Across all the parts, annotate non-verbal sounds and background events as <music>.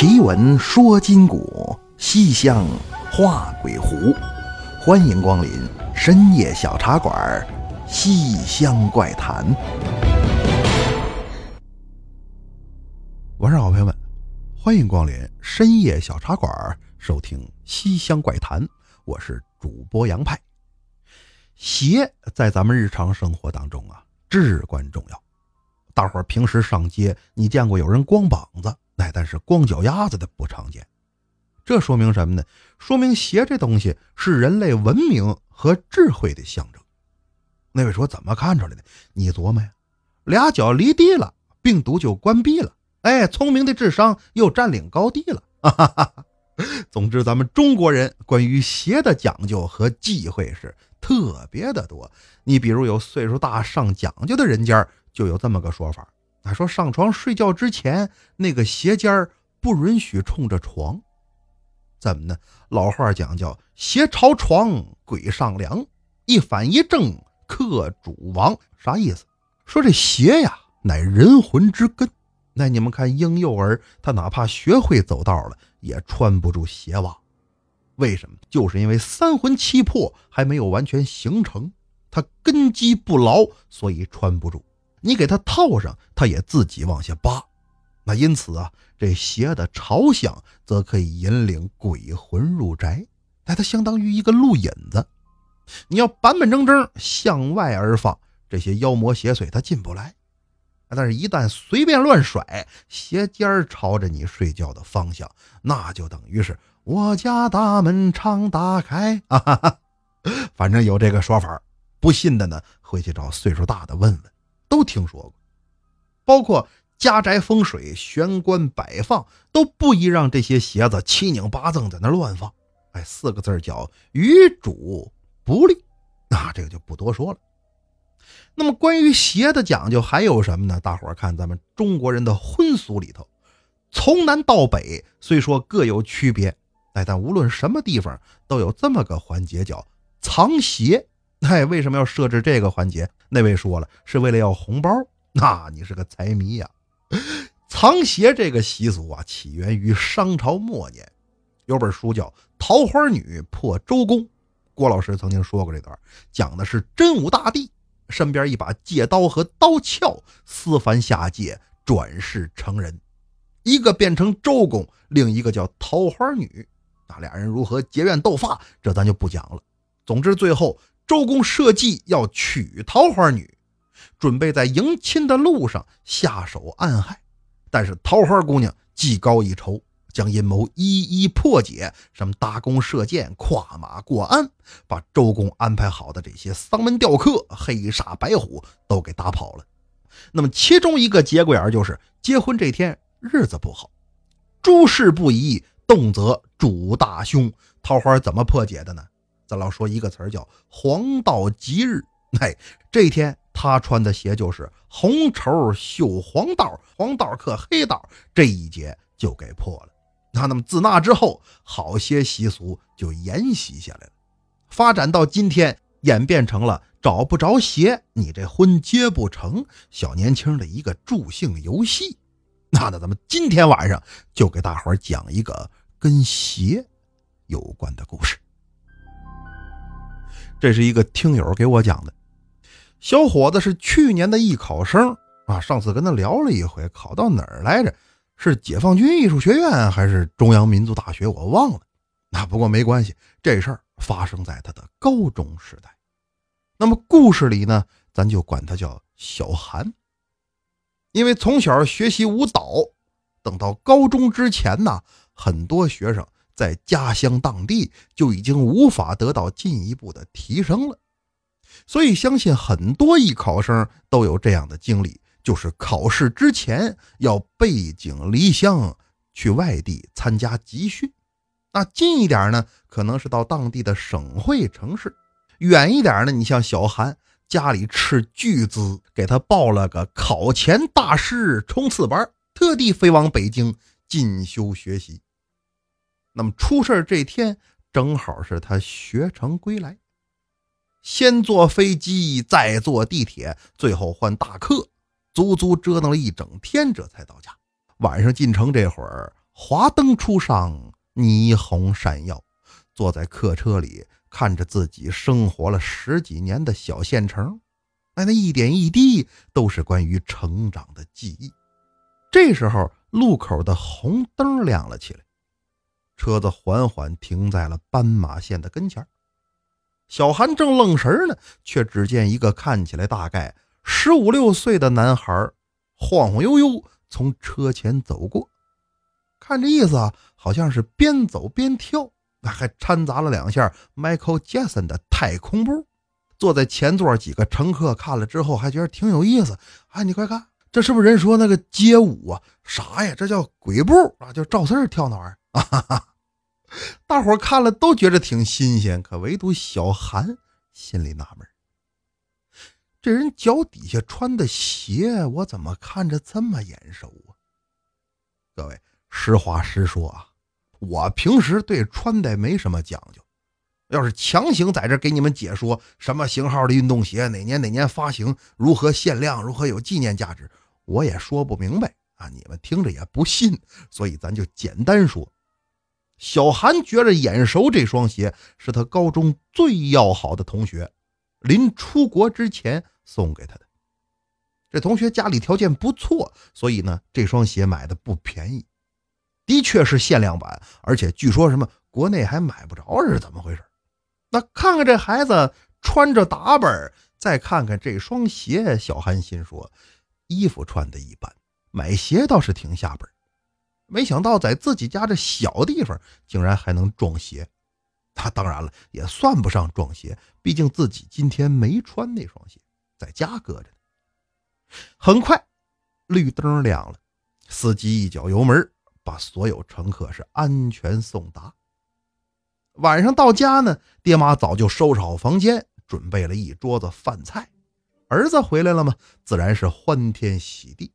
奇闻说今古，西厢画鬼狐。欢迎光临深夜小茶馆，《西厢怪谈》。晚上好，朋友们，欢迎光临深夜小茶馆，收听《西厢怪谈》。我是主播杨派。鞋在咱们日常生活当中啊，至关重要。大伙儿平时上街，你见过有人光膀子？哎，但是光脚丫子的不常见。这说明什么呢？说明鞋这东西是人类文明和智慧的象征。那位说怎么看出来的？你琢磨呀，俩脚离地了，病毒就关闭了。哎，聪明的智商又占领高地了。哈哈哈。总之，咱们中国人关于鞋的讲究和忌讳是特别的多。你比如有岁数大上讲究的人家。就有这么个说法，他说上床睡觉之前那个鞋尖儿不允许冲着床，怎么呢？老话讲叫鞋朝床鬼上梁，一反一正克主亡，啥意思？说这鞋呀乃人魂之根，那你们看婴幼儿他哪怕学会走道了，也穿不住鞋袜，为什么？就是因为三魂七魄还没有完全形成，他根基不牢，所以穿不住。你给他套上，他也自己往下扒。那因此啊，这鞋的朝向则可以引领鬼魂入宅，那它相当于一个路引子。你要板板正正向外而放，这些妖魔邪祟它进不来。但是，一旦随便乱甩，鞋尖儿朝着你睡觉的方向，那就等于是我家大门常打开。哈哈哈，反正有这个说法，不信的呢，回去找岁数大的问问。都听说过，包括家宅风水、玄关摆放，都不宜让这些鞋子七拧八蹭在那乱放。哎，四个字叫与主不利。那这个就不多说了。那么关于鞋的讲究还有什么呢？大伙儿看咱们中国人的婚俗里头，从南到北虽说各有区别，哎，但无论什么地方都有这么个环节叫藏鞋。<laughs> 哎，为什么要设置这个环节？那位说了，是为了要红包。那你是个财迷呀！藏鞋这个习俗啊，起源于商朝末年，有本书叫《桃花女破周公》。郭老师曾经说过这段，讲的是真武大帝身边一把借刀和刀鞘，私凡下界转世成人，一个变成周公，另一个叫桃花女。那俩人如何结怨斗法，这咱就不讲了。总之，最后。周公设计要娶桃花女，准备在迎亲的路上下手暗害，但是桃花姑娘技高一筹，将阴谋一一破解，什么搭弓射箭、跨马过鞍，把周公安排好的这些丧门吊客、黑煞白虎都给打跑了。那么其中一个节骨眼就是结婚这天日子不好，诸事不宜，动则主大凶。桃花怎么破解的呢？咱老说一个词儿叫黄道吉日，哎，这天他穿的鞋就是红绸绣黄道，黄道克黑道，这一节就给破了。那那么自那之后，好些习俗就沿袭下来了，发展到今天，演变成了找不着鞋，你这婚结不成。小年轻的一个助兴游戏。那那咱们今天晚上就给大伙讲一个跟鞋有关的故事。这是一个听友给我讲的，小伙子是去年的艺考生啊。上次跟他聊了一回，考到哪儿来着？是解放军艺术学院还是中央民族大学？我忘了。那不过没关系，这事儿发生在他的高中时代。那么故事里呢，咱就管他叫小韩。因为从小学习舞蹈，等到高中之前呢，很多学生。在家乡当地就已经无法得到进一步的提升了，所以相信很多艺考生都有这样的经历，就是考试之前要背井离乡去外地参加集训。那近一点呢，可能是到当地的省会城市；远一点呢，你像小韩家里斥巨资给他报了个考前大师冲刺班，特地飞往北京进修学习。那么出事这天正好是他学成归来，先坐飞机，再坐地铁，最后换大客，足足折腾了一整天，这才到家。晚上进城这会儿，华灯初上，霓虹闪耀，坐在客车里，看着自己生活了十几年的小县城，哎，那一点一滴都是关于成长的记忆。这时候，路口的红灯亮了起来，车子缓缓停在了斑马线的跟前。小韩正愣神呢，却只见一个看起来大概十五六岁的男孩晃晃悠悠从车前走过。看这意思啊，好像是边走边跳，那还掺杂了两下 Michael Jackson 的太空步。坐在前座几个乘客看了之后，还觉得挺有意思。哎，你快看，这是不是人说那个街舞啊？啥呀？这叫鬼步啊？就赵四跳那玩意儿哈哈？大伙看了都觉得挺新鲜，可唯独小韩心里纳闷：这人脚底下穿的鞋，我怎么看着这么眼熟啊？各位。实话实说啊，我平时对穿戴没什么讲究。要是强行在这给你们解说什么型号的运动鞋，哪年哪年发行，如何限量，如何有纪念价值，我也说不明白啊！你们听着也不信，所以咱就简单说。小韩觉着眼熟，这双鞋是他高中最要好的同学临出国之前送给他的。这同学家里条件不错，所以呢，这双鞋买的不便宜。的确是限量版，而且据说什么国内还买不着，是怎么回事？那看看这孩子穿着打扮，再看看这双鞋，小韩心说，衣服穿的一般，买鞋倒是挺下本。没想到在自己家这小地方，竟然还能撞鞋。他当然了，也算不上撞鞋，毕竟自己今天没穿那双鞋，在家搁着呢。很快，绿灯亮了，司机一脚油门。把所有乘客是安全送达。晚上到家呢，爹妈早就收拾好房间，准备了一桌子饭菜。儿子回来了吗？自然是欢天喜地。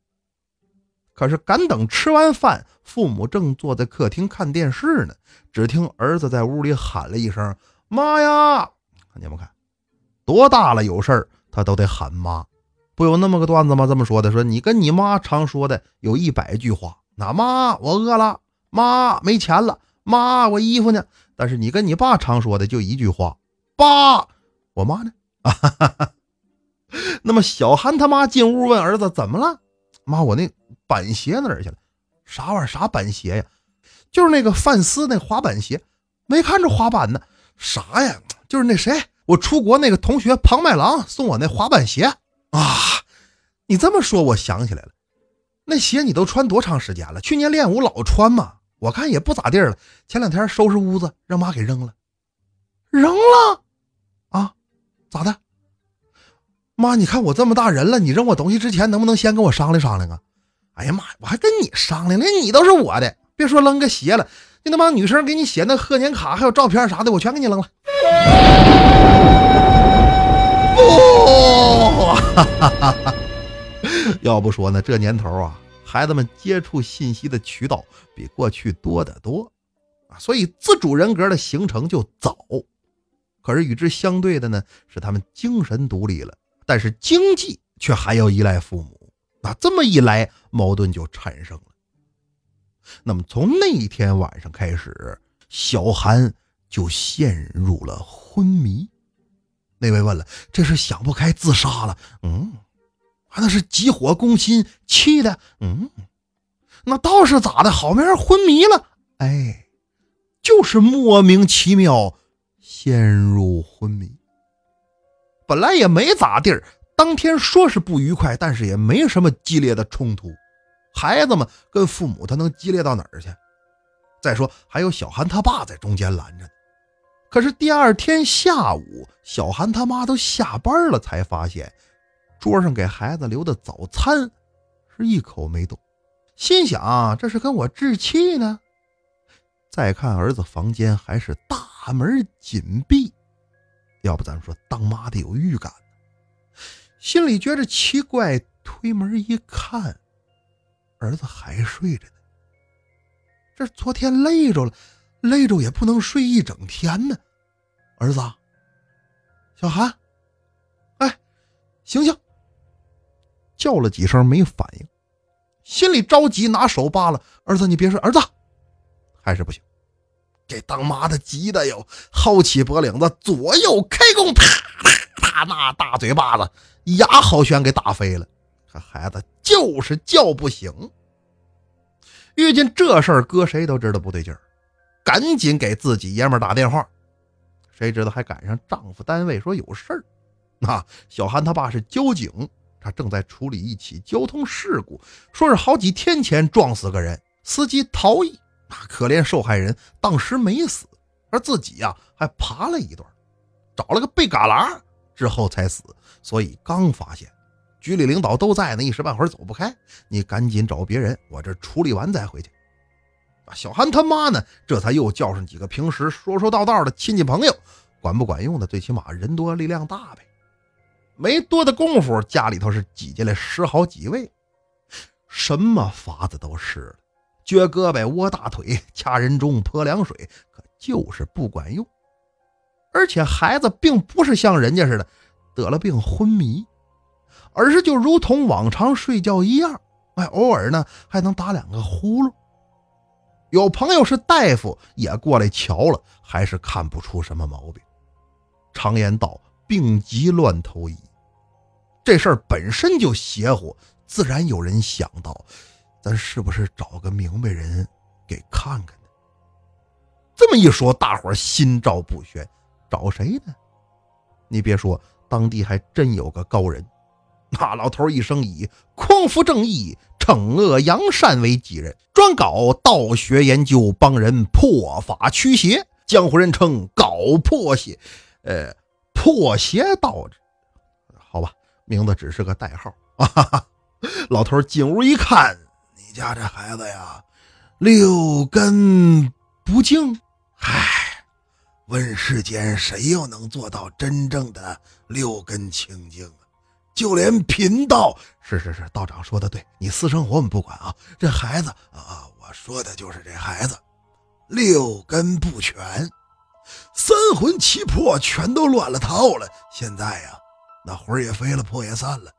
可是赶等吃完饭，父母正坐在客厅看电视呢，只听儿子在屋里喊了一声：“妈呀！”你们看，多大了有事儿他都得喊妈。不有那么个段子吗？这么说的，说你跟你妈常说的有一百句话。那妈，我饿了。妈，没钱了。妈，我衣服呢？但是你跟你爸常说的就一句话：爸，我妈呢？啊哈哈，那么小韩他妈进屋问儿子怎么了？妈，我那板鞋哪儿去了？啥玩意儿？啥板鞋呀？就是那个范思那滑板鞋，没看着滑板呢。啥呀？就是那谁，我出国那个同学庞麦郎送我那滑板鞋啊。你这么说，我想起来了。那鞋你都穿多长时间了？去年练舞老穿嘛，我看也不咋地了。前两天收拾屋子，让妈给扔了，扔了啊？咋的？妈，你看我这么大人了，你扔我东西之前能不能先跟我商量商量啊？哎呀妈呀，我还跟你商量呢，你都是我的，别说扔个鞋了，就他妈女生给你写那贺年卡还有照片啥的，我全给你扔了。不，哈哈哈哈。要不说呢，这年头啊，孩子们接触信息的渠道比过去多得多啊，所以自主人格的形成就早。可是与之相对的呢，是他们精神独立了，但是经济却还要依赖父母。那这么一来，矛盾就产生了。那么从那天晚上开始，小韩就陷入了昏迷。那位问了：“这是想不开自杀了？”嗯。那是急火攻心，气的，嗯，那倒是咋的？好面昏迷了，哎，就是莫名其妙陷入昏迷。本来也没咋地儿，当天说是不愉快，但是也没什么激烈的冲突。孩子们跟父母，他能激烈到哪儿去？再说还有小韩他爸在中间拦着呢。可是第二天下午，小韩他妈都下班了，才发现。桌上给孩子留的早餐是一口没动，心想这是跟我置气呢。再看儿子房间还是大门紧闭，要不咱们说当妈的有预感，心里觉着奇怪，推门一看，儿子还睡着呢。这昨天累着了，累着也不能睡一整天呢。儿子，小韩，哎，醒醒！叫了几声没反应，心里着急，拿手扒拉儿子：“你别睡，儿子，还是不行。这当妈的急的哟，薅起脖领子，左右开弓，啪啪啪，那大嘴巴子牙好悬给打飞了。可孩子就是叫不醒。遇见这事儿，搁谁都知道不对劲儿，赶紧给自己爷们打电话。谁知道还赶上丈夫单位说有事儿。那小韩他爸是交警，他正在处理一起交通事故，说是好几天前撞死个人，司机逃逸。可怜受害人当时没死，而自己呀还爬了一段，找了个背旮旯之后才死，所以刚发现，局里领导都在呢，一时半会儿走不开，你赶紧找别人，我这处理完再回去。啊小韩他妈呢，这才又叫上几个平时说说道道的亲戚朋友，管不管用的，最起码人多力量大呗。没多大功夫，家里头是挤进来十好几位，什么法子都试了。撅胳膊、窝大腿、掐人中、泼凉水，可就是不管用。而且孩子并不是像人家似的得了病昏迷，而是就如同往常睡觉一样，哎，偶尔呢还能打两个呼噜。有朋友是大夫，也过来瞧了，还是看不出什么毛病。常言道：“病急乱投医。”这事儿本身就邪乎，自然有人想到。咱是不是找个明白人给看看呢？这么一说，大伙心照不宣。找谁呢？你别说，当地还真有个高人。那老头一生以匡扶正义、惩恶扬善为己任，专搞道学研究，帮人破法驱邪，江湖人称“搞破邪”。呃，破邪道士，好吧，名字只是个代号。啊！<laughs> 老头进屋一看。你家这孩子呀，六根不净。唉，问世间谁又能做到真正的六根清净啊？就连贫道，是是是，道长说的对，你私生活我们不管啊。这孩子啊，我说的就是这孩子，六根不全，三魂七魄全都乱了套了。现在呀，那魂也飞了，魄也散了，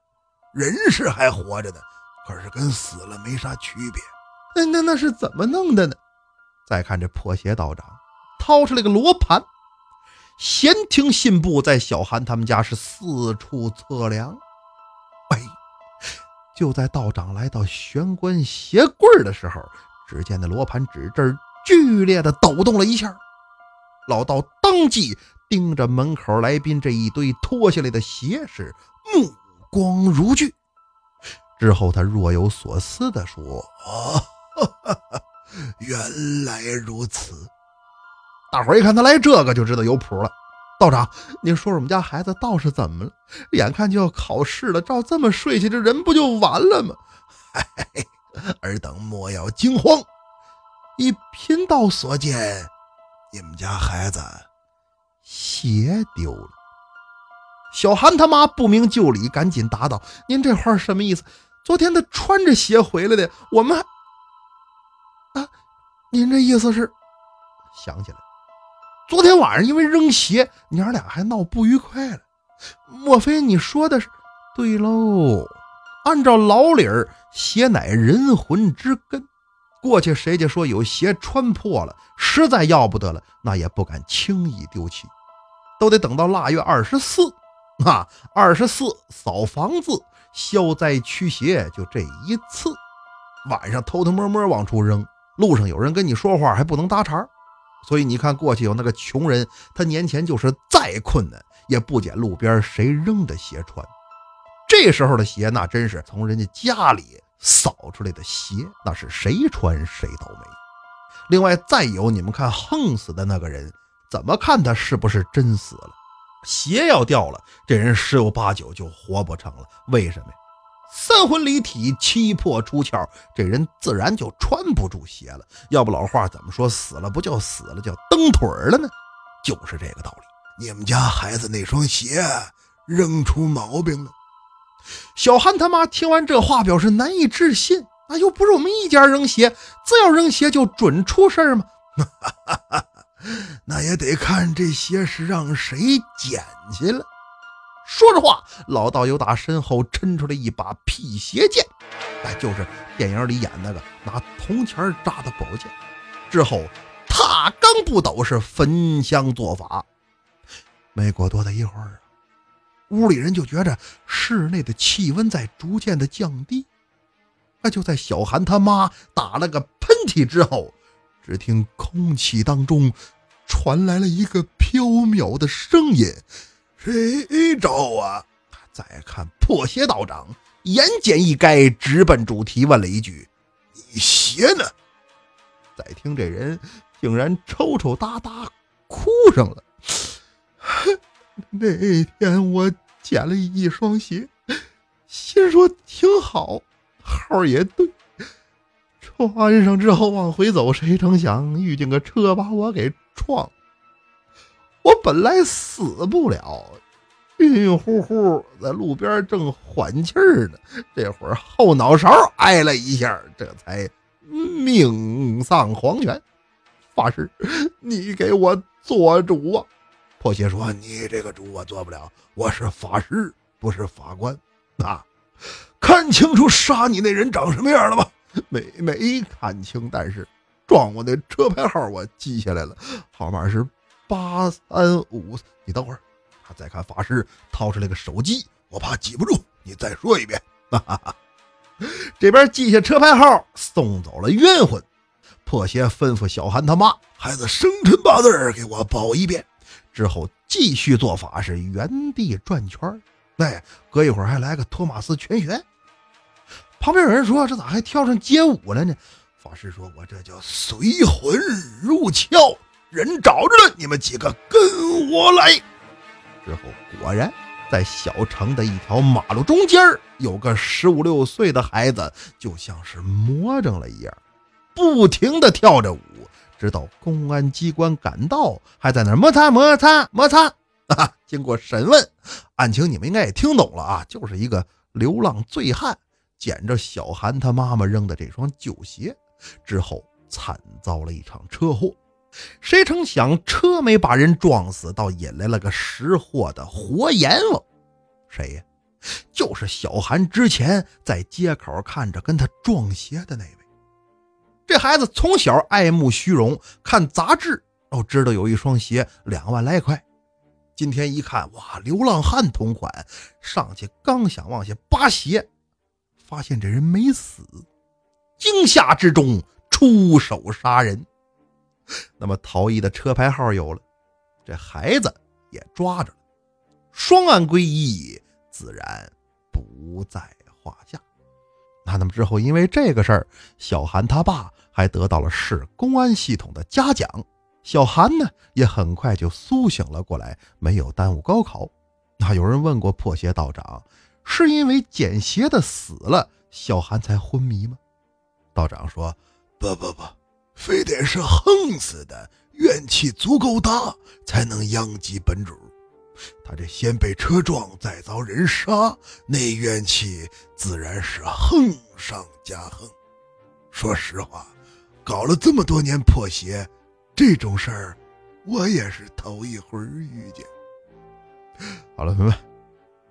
人是还活着呢。可是跟死了没啥区别，那那那是怎么弄的呢？再看这破鞋道长，掏出来个罗盘，闲庭信步，在小韩他们家是四处测量。哎，就在道长来到玄关鞋柜的时候，只见那罗盘指针剧烈的抖动了一下，老道当即盯着门口来宾这一堆脱下来的鞋，是目光如炬。之后，他若有所思地说：“啊，<laughs> 原来如此。”大伙一看他来这个，就知道有谱了。道长，您说说我们家孩子倒是怎么了？眼看就要考试了，照这么睡下，这人不就完了吗？尔等莫要惊慌，以贫道所见，你们家孩子鞋丢了。小韩他妈不明就里，赶紧答道：“您这话什么意思？昨天他穿着鞋回来的，我们……啊，您这意思是？想起来，昨天晚上因为扔鞋，娘俩还闹不愉快了。莫非你说的是？对喽，按照老理儿，鞋乃人魂之根。过去谁家说有鞋穿破了，实在要不得了，那也不敢轻易丢弃，都得等到腊月二十四。”啊，二十四扫房子消灾驱邪，就这一次。晚上偷偷摸摸往出扔，路上有人跟你说话还不能搭茬所以你看，过去有那个穷人，他年前就是再困难也不捡路边谁扔的鞋穿。这时候的鞋那真是从人家家里扫出来的鞋，那是谁穿谁倒霉。另外再有，你们看横死的那个人，怎么看他是不是真死了？鞋要掉了，这人十有八九就活不成了。为什么呀？三魂离体，七魄出窍，这人自然就穿不住鞋了。要不老话怎么说？死了不叫死了，叫蹬腿了呢？就是这个道理。你们家孩子那双鞋扔出毛病了。小韩他妈听完这话，表示难以置信。那又不是我们一家扔鞋，只要扔鞋就准出事儿吗？<laughs> 那也得看这鞋是让谁捡去了。说着话，老道又打身后抻出来一把辟邪剑，哎，就是电影里演那个拿铜钱扎的宝剑。之后，踏罡不斗是焚香做法。没过多大一会儿，屋里人就觉着室内的气温在逐渐的降低。那就在小韩他妈打了个喷嚏之后，只听空气当中传来了一个飘渺的声音：“谁找啊？”再看破鞋道长，眼睑一该，直奔主题问了一句：“你鞋呢？”再听这人竟然抽抽搭搭哭上了。那天我捡了一双鞋，心说挺好。号也对，穿上之后往回走，谁成想遇见个车把我给撞了。我本来死不了，晕晕乎乎在路边正缓气儿呢，这会儿后脑勺挨了一下，这才命丧黄泉。法师，你给我做主啊！破鞋说：“你这个主我做不了，我是法师，不是法官啊。”看清楚杀你那人长什么样了吗？没没看清，但是撞我那车牌号我记下来了，号码是八三五。你等会儿，他再看法师掏出来个手机，我怕记不住，你再说一遍。哈哈哈。这边记下车牌号，送走了冤魂。破鞋吩咐小韩他妈，孩子生辰八字给我报一遍，之后继续做法，是原地转圈哎，隔一会儿还来个托马斯全旋。旁边有人说：“这咋还跳上街舞了呢？”法师说：“我这叫随魂入窍，人找着了，你们几个跟我来。”之后果然在小城的一条马路中间有个十五六岁的孩子，就像是魔怔了一样，不停的跳着舞，直到公安机关赶到，还在那摩擦摩擦摩擦。<laughs> 啊！经过审问，案情你们应该也听懂了啊，就是一个流浪醉汉捡着小韩他妈妈扔的这双旧鞋之后，惨遭了一场车祸。谁成想车没把人撞死，倒引来了个识货的活阎王。谁呀？就是小韩之前在街口看着跟他撞鞋的那位。这孩子从小爱慕虚荣，看杂志哦，知道有一双鞋两万来块。今天一看，哇，流浪汉同款，上去刚想往下扒鞋，发现这人没死，惊吓之中出手杀人。那么逃逸的车牌号有了，这孩子也抓着了，双案归一，自然不在话下。那那么之后，因为这个事儿，小韩他爸还得到了市公安系统的嘉奖。小韩呢，也很快就苏醒了过来，没有耽误高考。那有人问过破鞋道长，是因为捡鞋的死了，小韩才昏迷吗？道长说：“不不不，非得是横死的，怨气足够大，才能殃及本主。他这先被车撞，再遭人杀，那怨气自然是横上加横。说实话，搞了这么多年破鞋。”这种事儿，我也是头一回遇见。好了，朋友们，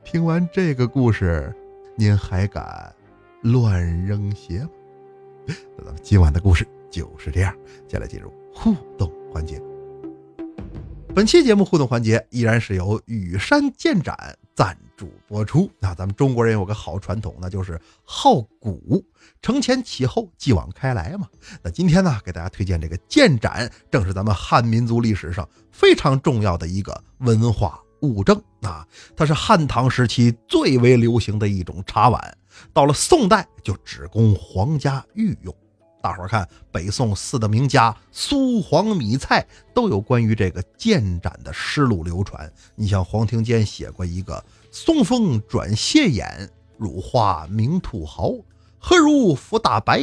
听完这个故事，您还敢乱扔鞋吗？那咱们今晚的故事就是这样，接下来进入互动环节。本期节目互动环节依然是由羽山剑盏赞助播出。那咱们中国人有个好传统，那就是好古，承前启后，继往开来嘛。那今天呢，给大家推荐这个剑盏，正是咱们汉民族历史上非常重要的一个文化物证啊。它是汉唐时期最为流行的一种茶碗，到了宋代就只供皇家御用。大伙儿看，北宋四大名家苏黄米蔡都有关于这个剑斩的诗录流传。你像黄庭坚写过一个“松风转蟹眼，乳花明兔毫，何如拂大白，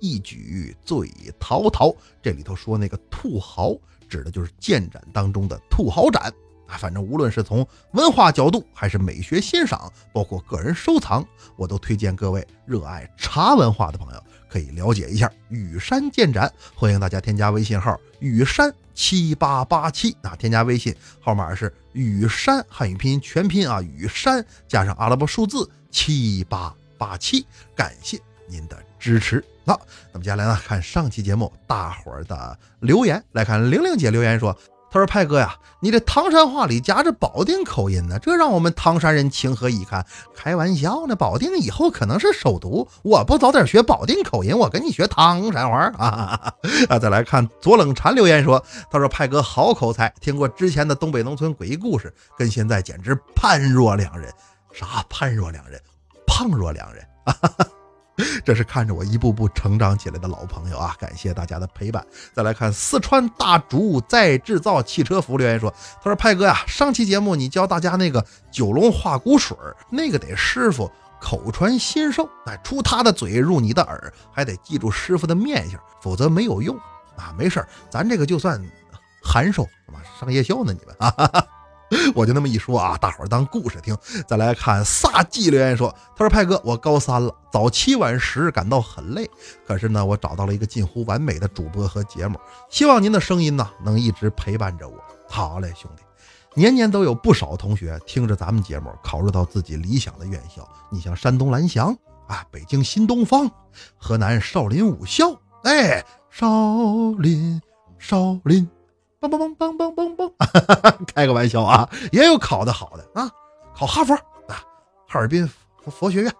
一举醉陶陶”。这里头说那个兔毫，指的就是剑斩当中的兔毫斩啊。反正无论是从文化角度，还是美学欣赏，包括个人收藏，我都推荐各位热爱茶文化的朋友。可以了解一下羽山建盏，欢迎大家添加微信号羽山七八八七，那添加微信号码是羽山汉语拼音全拼啊，羽山加上阿拉伯数字七八八七，感谢您的支持。好，那么接下来呢，看上期节目大伙儿的留言，来看玲玲姐留言说。他说：“派哥呀，你这唐山话里夹着保定口音呢，这让我们唐山人情何以堪？开玩笑呢，保定以后可能是首都，我不早点学保定口音，我跟你学唐山话 <laughs> 啊！啊，再来看左冷禅留言说，他说派哥好口才，听过之前的东北农村诡异故事，跟现在简直判若两人。啥判若两人？胖若两人啊！” <laughs> <laughs> 这是看着我一步步成长起来的老朋友啊！感谢大家的陪伴。再来看四川大竹在制造汽车服留言说：“他说派哥呀，上期节目你教大家那个九龙化骨水，那个得师傅口传心授，哎，出他的嘴入你的耳，还得记住师傅的面相，否则没有用啊。没事儿咱这个就算函授，上夜校呢，你们啊。<laughs> ” <laughs> 我就那么一说啊，大伙儿当故事听。再来看萨季留言说：“他说派哥，我高三了，早七晚十，感到很累。可是呢，我找到了一个近乎完美的主播和节目，希望您的声音呢能一直陪伴着我。好嘞，兄弟，年年都有不少同学听着咱们节目考入到自己理想的院校。你像山东蓝翔啊，北京新东方，河南少林武校，哎，少林，少林。”梆梆梆梆梆梆梆，<laughs> 开个玩笑啊，也有考得好的啊，考哈佛啊，哈尔滨佛佛学院，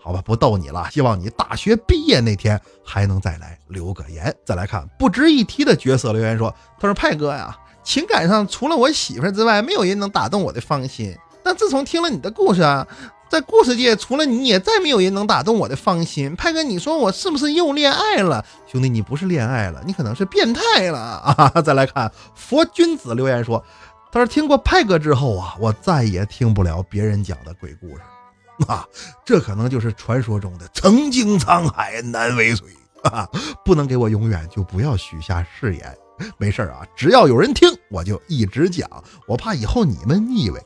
好吧，不逗你了。希望你大学毕业那天还能再来留个言。再来看不值一提的角色留言说：“他说派哥呀，情感上除了我媳妇之外，没有人能打动我的芳心。但自从听了你的故事啊。”在故事界，除了你也再没有人能打动我的芳心。派哥，你说我是不是又恋爱了？兄弟，你不是恋爱了，你可能是变态了啊！<laughs> 再来看佛君子留言说，他说听过派哥之后啊，我再也听不了别人讲的鬼故事 <laughs> 啊，这可能就是传说中的曾经沧海难为水啊！<laughs> 不能给我永远，就不要许下誓言。没事啊，只要有人听，我就一直讲，我怕以后你们腻味。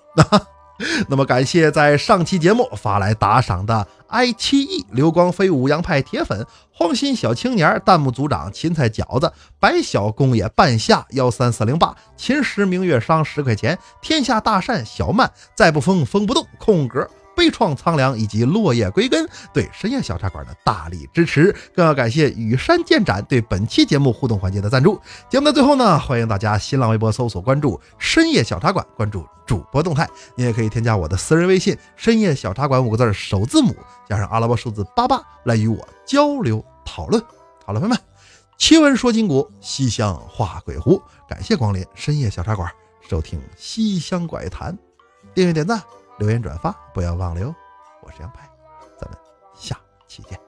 <laughs> 那么感谢在上期节目发来打赏的 i 七 e 流光飞舞洋派铁粉荒心小青年弹幕组长芹菜饺子白小公爷半夏幺三四零八秦时明月商十块钱天下大善小曼再不疯疯不动空格。悲怆苍凉以及落叶归根对深夜小茶馆的大力支持，更要感谢羽山剑展对本期节目互动环节的赞助。节目的最后呢，欢迎大家新浪微博搜索关注深夜小茶馆，关注主播动态。你也可以添加我的私人微信“深夜小茶馆”五个字首字母加上阿拉伯数字八八来与我交流讨论。好了，朋友们，奇闻说今古，西厢画鬼狐，感谢光临深夜小茶馆，收听西厢怪谈，订阅点赞。留言转发不要忘了哟，我是杨派，咱们下期见。